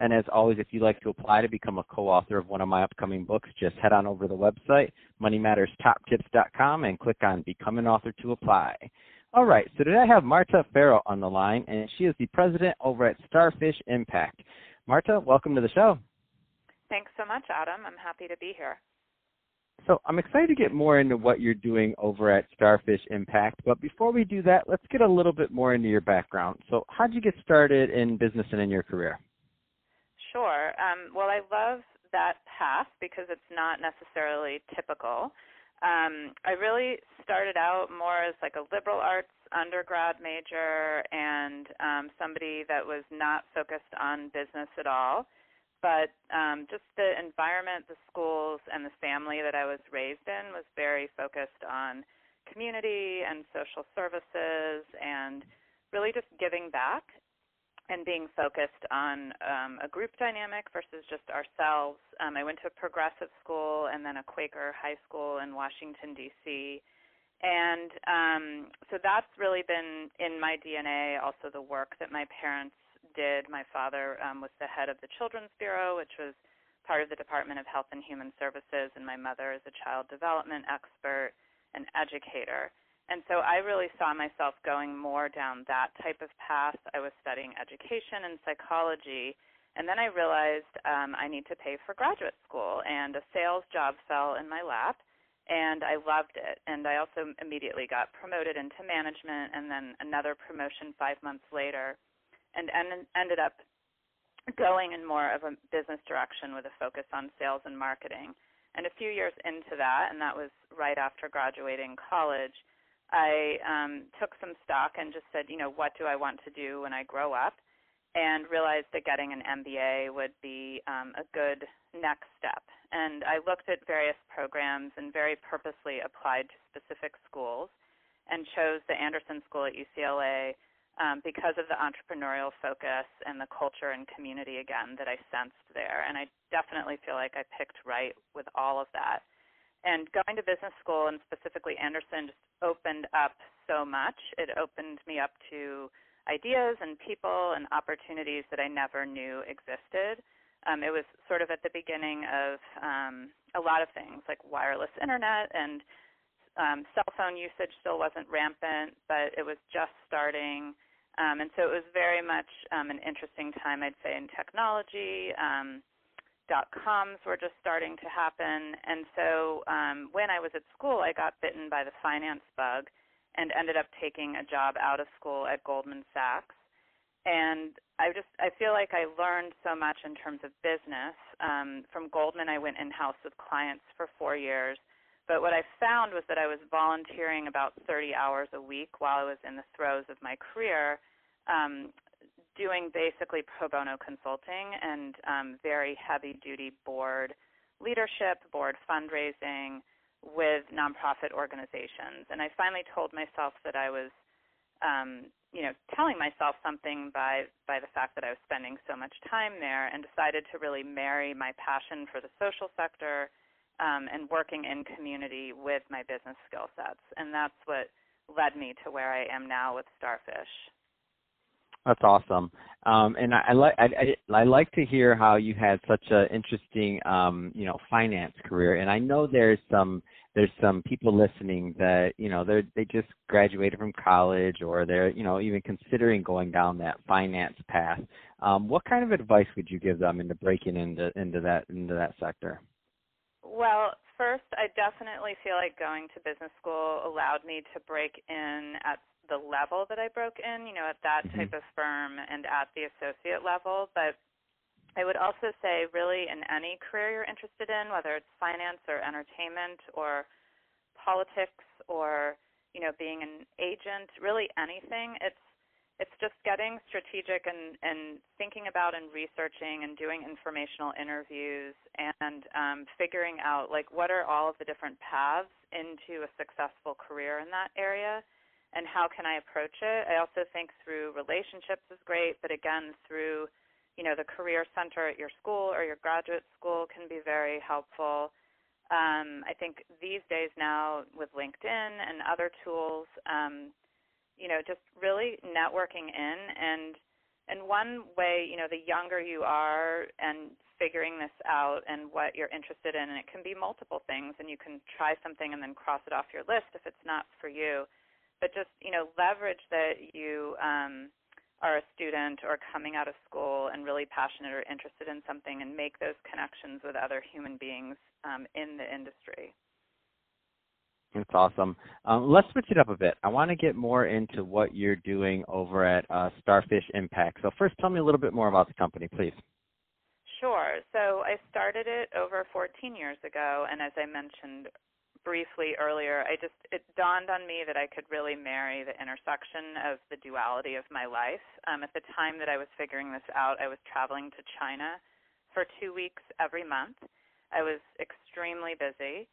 And as always, if you'd like to apply to become a co-author of one of my upcoming books, just head on over to the website, moneymatterstoptips.com, and click on Become an Author to apply. All right, so today I have Marta Farrow on the line, and she is the president over at Starfish Impact. Marta, welcome to the show. Thanks so much, Adam. I'm happy to be here. So I'm excited to get more into what you're doing over at Starfish Impact. But before we do that, let's get a little bit more into your background. So how'd you get started in business and in your career? Sure. Um, well, I love that path because it's not necessarily typical. Um, I really started out more as like a liberal arts undergrad major and um, somebody that was not focused on business at all. But um, just the environment, the schools, and the family that I was raised in was very focused on community and social services and really just giving back and being focused on um, a group dynamic versus just ourselves. Um, I went to a progressive school and then a Quaker high school in Washington, D.C. And um, so that's really been in my DNA, also the work that my parents did. My father um, was the head of the Children's Bureau, which was part of the Department of Health and Human Services, and my mother is a child development expert and educator. And so I really saw myself going more down that type of path. I was studying education and psychology. And then I realized um, I need to pay for graduate school, and a sales job fell in my lap, and I loved it. And I also immediately got promoted into management, and then another promotion five months later, and en- ended up going in more of a business direction with a focus on sales and marketing. And a few years into that, and that was right after graduating college, I um, took some stock and just said, you know, what do I want to do when I grow up? And realized that getting an MBA would be um, a good next step. And I looked at various programs and very purposely applied to specific schools and chose the Anderson School at UCLA um, because of the entrepreneurial focus and the culture and community again that I sensed there. And I definitely feel like I picked right with all of that. And going to business school and specifically Anderson just opened up so much. It opened me up to ideas and people and opportunities that I never knew existed. Um, it was sort of at the beginning of um, a lot of things like wireless internet and um, cell phone usage still wasn't rampant, but it was just starting. Um, and so it was very much um, an interesting time, I'd say, in technology. Um, dot coms were just starting to happen. And so um, when I was at school, I got bitten by the finance bug and ended up taking a job out of school at Goldman Sachs. And I just I feel like I learned so much in terms of business. Um, from Goldman, I went in house with clients for four years. But what I found was that I was volunteering about 30 hours a week while I was in the throes of my career, um, doing basically pro bono consulting and um, very heavy duty board leadership, board fundraising with nonprofit organizations. And I finally told myself that I was, um, you know, telling myself something by by the fact that I was spending so much time there, and decided to really marry my passion for the social sector um, and working in community with my business skill sets. And that's what led me to where I am now with Starfish. That's awesome. Um, and I, I like I, I, like to hear how you had such an interesting um, you know finance career. And I know there's some there's some people listening that you know they they just graduated from college or they're you know even considering going down that finance path. Um, what kind of advice would you give them into breaking into into that into that sector? Well, first, I definitely feel like going to business school allowed me to break in at the level that I broke in, you know, at that mm-hmm. type of firm and at the associate level. But I would also say, really, in any career you're interested in, whether it's finance or entertainment or politics or you know being an agent, really anything, it's it's just getting strategic and, and thinking about and researching and doing informational interviews and um, figuring out like what are all of the different paths into a successful career in that area and how can I approach it. I also think through relationships is great, but again, through you know the career center at your school or your graduate school can be very helpful. Um, I think these days now with LinkedIn and other tools, um, you know, just really networking in and and one way, you know, the younger you are and figuring this out and what you're interested in, and it can be multiple things, and you can try something and then cross it off your list if it's not for you. But just, you know, leverage that you um, are a student or coming out of school and really passionate or interested in something and make those connections with other human beings um, in the industry. That's awesome. Um, let's switch it up a bit. I want to get more into what you're doing over at uh, Starfish Impact. So first, tell me a little bit more about the company, please. Sure. So I started it over 14 years ago, and as I mentioned briefly earlier, I just it dawned on me that I could really marry the intersection of the duality of my life. Um, at the time that I was figuring this out, I was traveling to China for two weeks every month. I was extremely busy,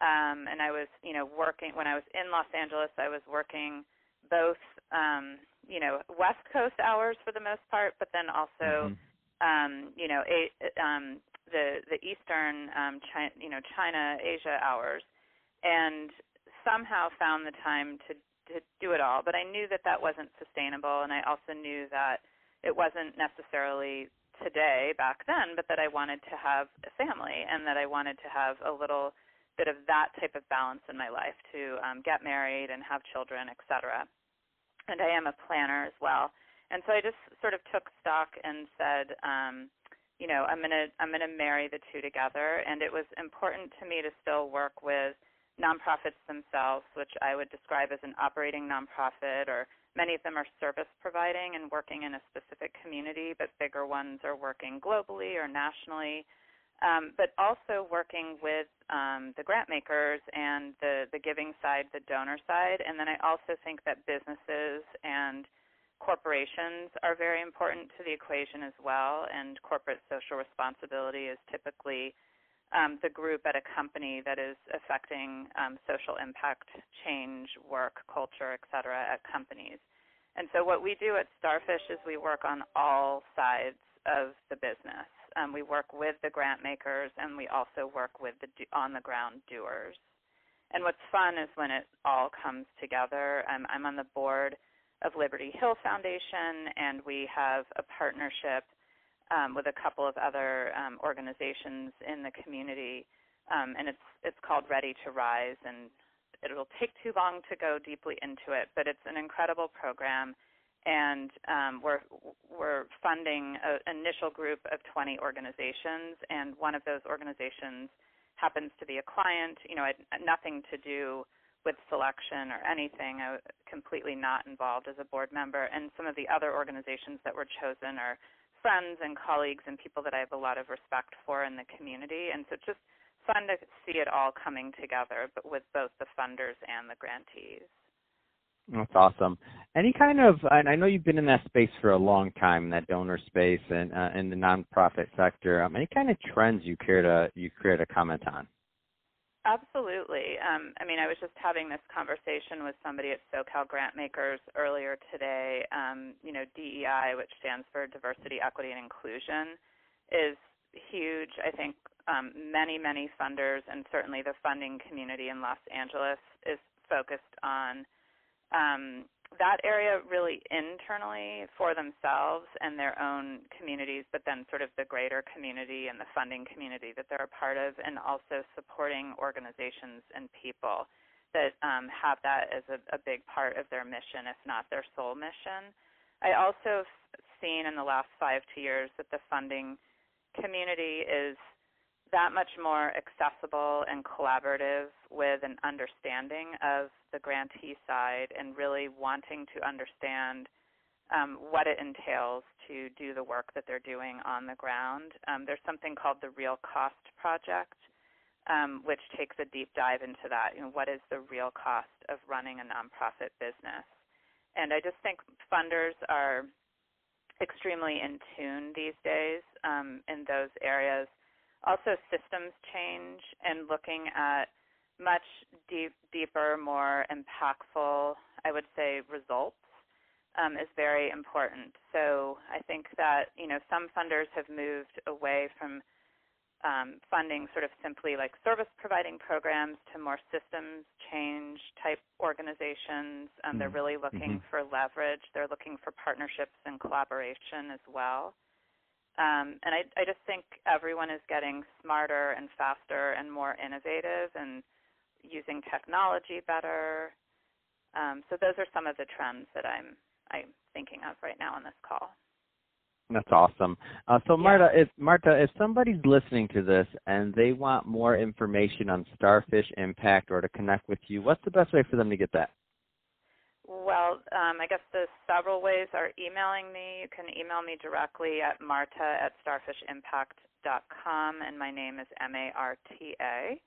um, and I was, you know, working when I was in Los Angeles. I was working both, um, you know, West Coast hours for the most part, but then also, mm-hmm. um, you know, a, um, the the Eastern, um, China, you know, China Asia hours and somehow found the time to to do it all. But I knew that that wasn't sustainable, and I also knew that it wasn't necessarily today back then, but that I wanted to have a family and that I wanted to have a little bit of that type of balance in my life to um, get married and have children, etc. And I am a planner as well. And so I just sort of took stock and said, um, you know, I'm gonna I'm gonna marry the two together. And it was important to me to still work with nonprofits themselves, which I would describe as an operating nonprofit, or many of them are service providing and working in a specific community, but bigger ones are working globally or nationally. Um, but also working with um, the grant makers and the, the giving side, the donor side. And then I also think that businesses and corporations are very important to the equation as well. And corporate social responsibility is typically um, the group at a company that is affecting um, social impact, change, work, culture, et cetera, at companies. And so what we do at Starfish is we work on all sides of the business. Um, we work with the grant makers and we also work with the on the ground doers. And what's fun is when it all comes together. I'm, I'm on the board of Liberty Hill Foundation and we have a partnership um, with a couple of other um, organizations in the community, um, and it's it's called Ready to Rise, and it'll take too long to go deeply into it, but it's an incredible program, and um, we're we're funding an initial group of 20 organizations, and one of those organizations happens to be a client. You know, nothing to do with selection or anything. I was completely not involved as a board member, and some of the other organizations that were chosen are friends and colleagues and people that I have a lot of respect for in the community. And so just fun to see it all coming together, but with both the funders and the grantees. That's awesome. Any kind of, and I know you've been in that space for a long time, that donor space and uh, in the nonprofit sector. Um, any kind of trends you care to you care to comment on? Absolutely. Um, I mean, I was just having this conversation with somebody at SoCal Grantmakers earlier today. Um, you know, DEI, which stands for Diversity, Equity, and Inclusion, is huge. I think um, many, many funders, and certainly the funding community in Los Angeles, is focused on um, that area really internally for themselves and their own communities, but then sort of the greater community and the funding community that they're a part of, and also supporting organizations and people that um, have that as a, a big part of their mission, if not their sole mission. I also have seen in the last five to years that the funding community is that much more accessible and collaborative with an understanding of the grantee side and really wanting to understand um, what it entails to do the work that they're doing on the ground. Um, there's something called the Real Cost Project, um, which takes a deep dive into that. You know, what is the real cost of running a nonprofit business? And I just think funders are extremely in tune these days um, in those areas also systems change and looking at much deep, deeper, more impactful I would say, results um, is very important. So I think that you know some funders have moved away from um, funding sort of simply like service providing programs to more systems change type organizations. Um, mm-hmm. They're really looking mm-hmm. for leverage. They're looking for partnerships and collaboration as well. Um, and I, I just think everyone is getting smarter and faster and more innovative and using technology better. Um, so those are some of the trends that I'm I'm thinking of right now on this call. That's awesome. Uh, so, Marta, if Marta, if somebody's listening to this and they want more information on Starfish Impact or to connect with you, what's the best way for them to get that? Well, um, I guess the several ways are emailing me. You can email me directly at marta at starfishimpact.com, and my name is M A R T A.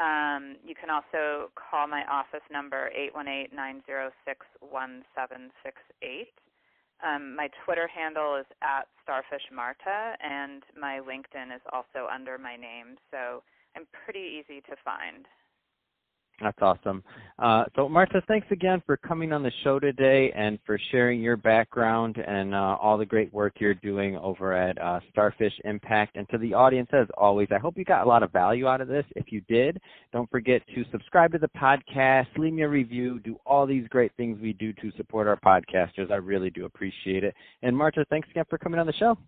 Um, you can also call my office number eight one eight nine zero six one seven six eight. Um, my Twitter handle is at Starfish Marta, and my LinkedIn is also under my name, so I'm pretty easy to find. That's awesome. Uh, so, Marta, thanks again for coming on the show today and for sharing your background and uh, all the great work you're doing over at uh, Starfish Impact. And to the audience, as always, I hope you got a lot of value out of this. If you did, don't forget to subscribe to the podcast, leave me a review, do all these great things we do to support our podcasters. I really do appreciate it. And, Marta, thanks again for coming on the show.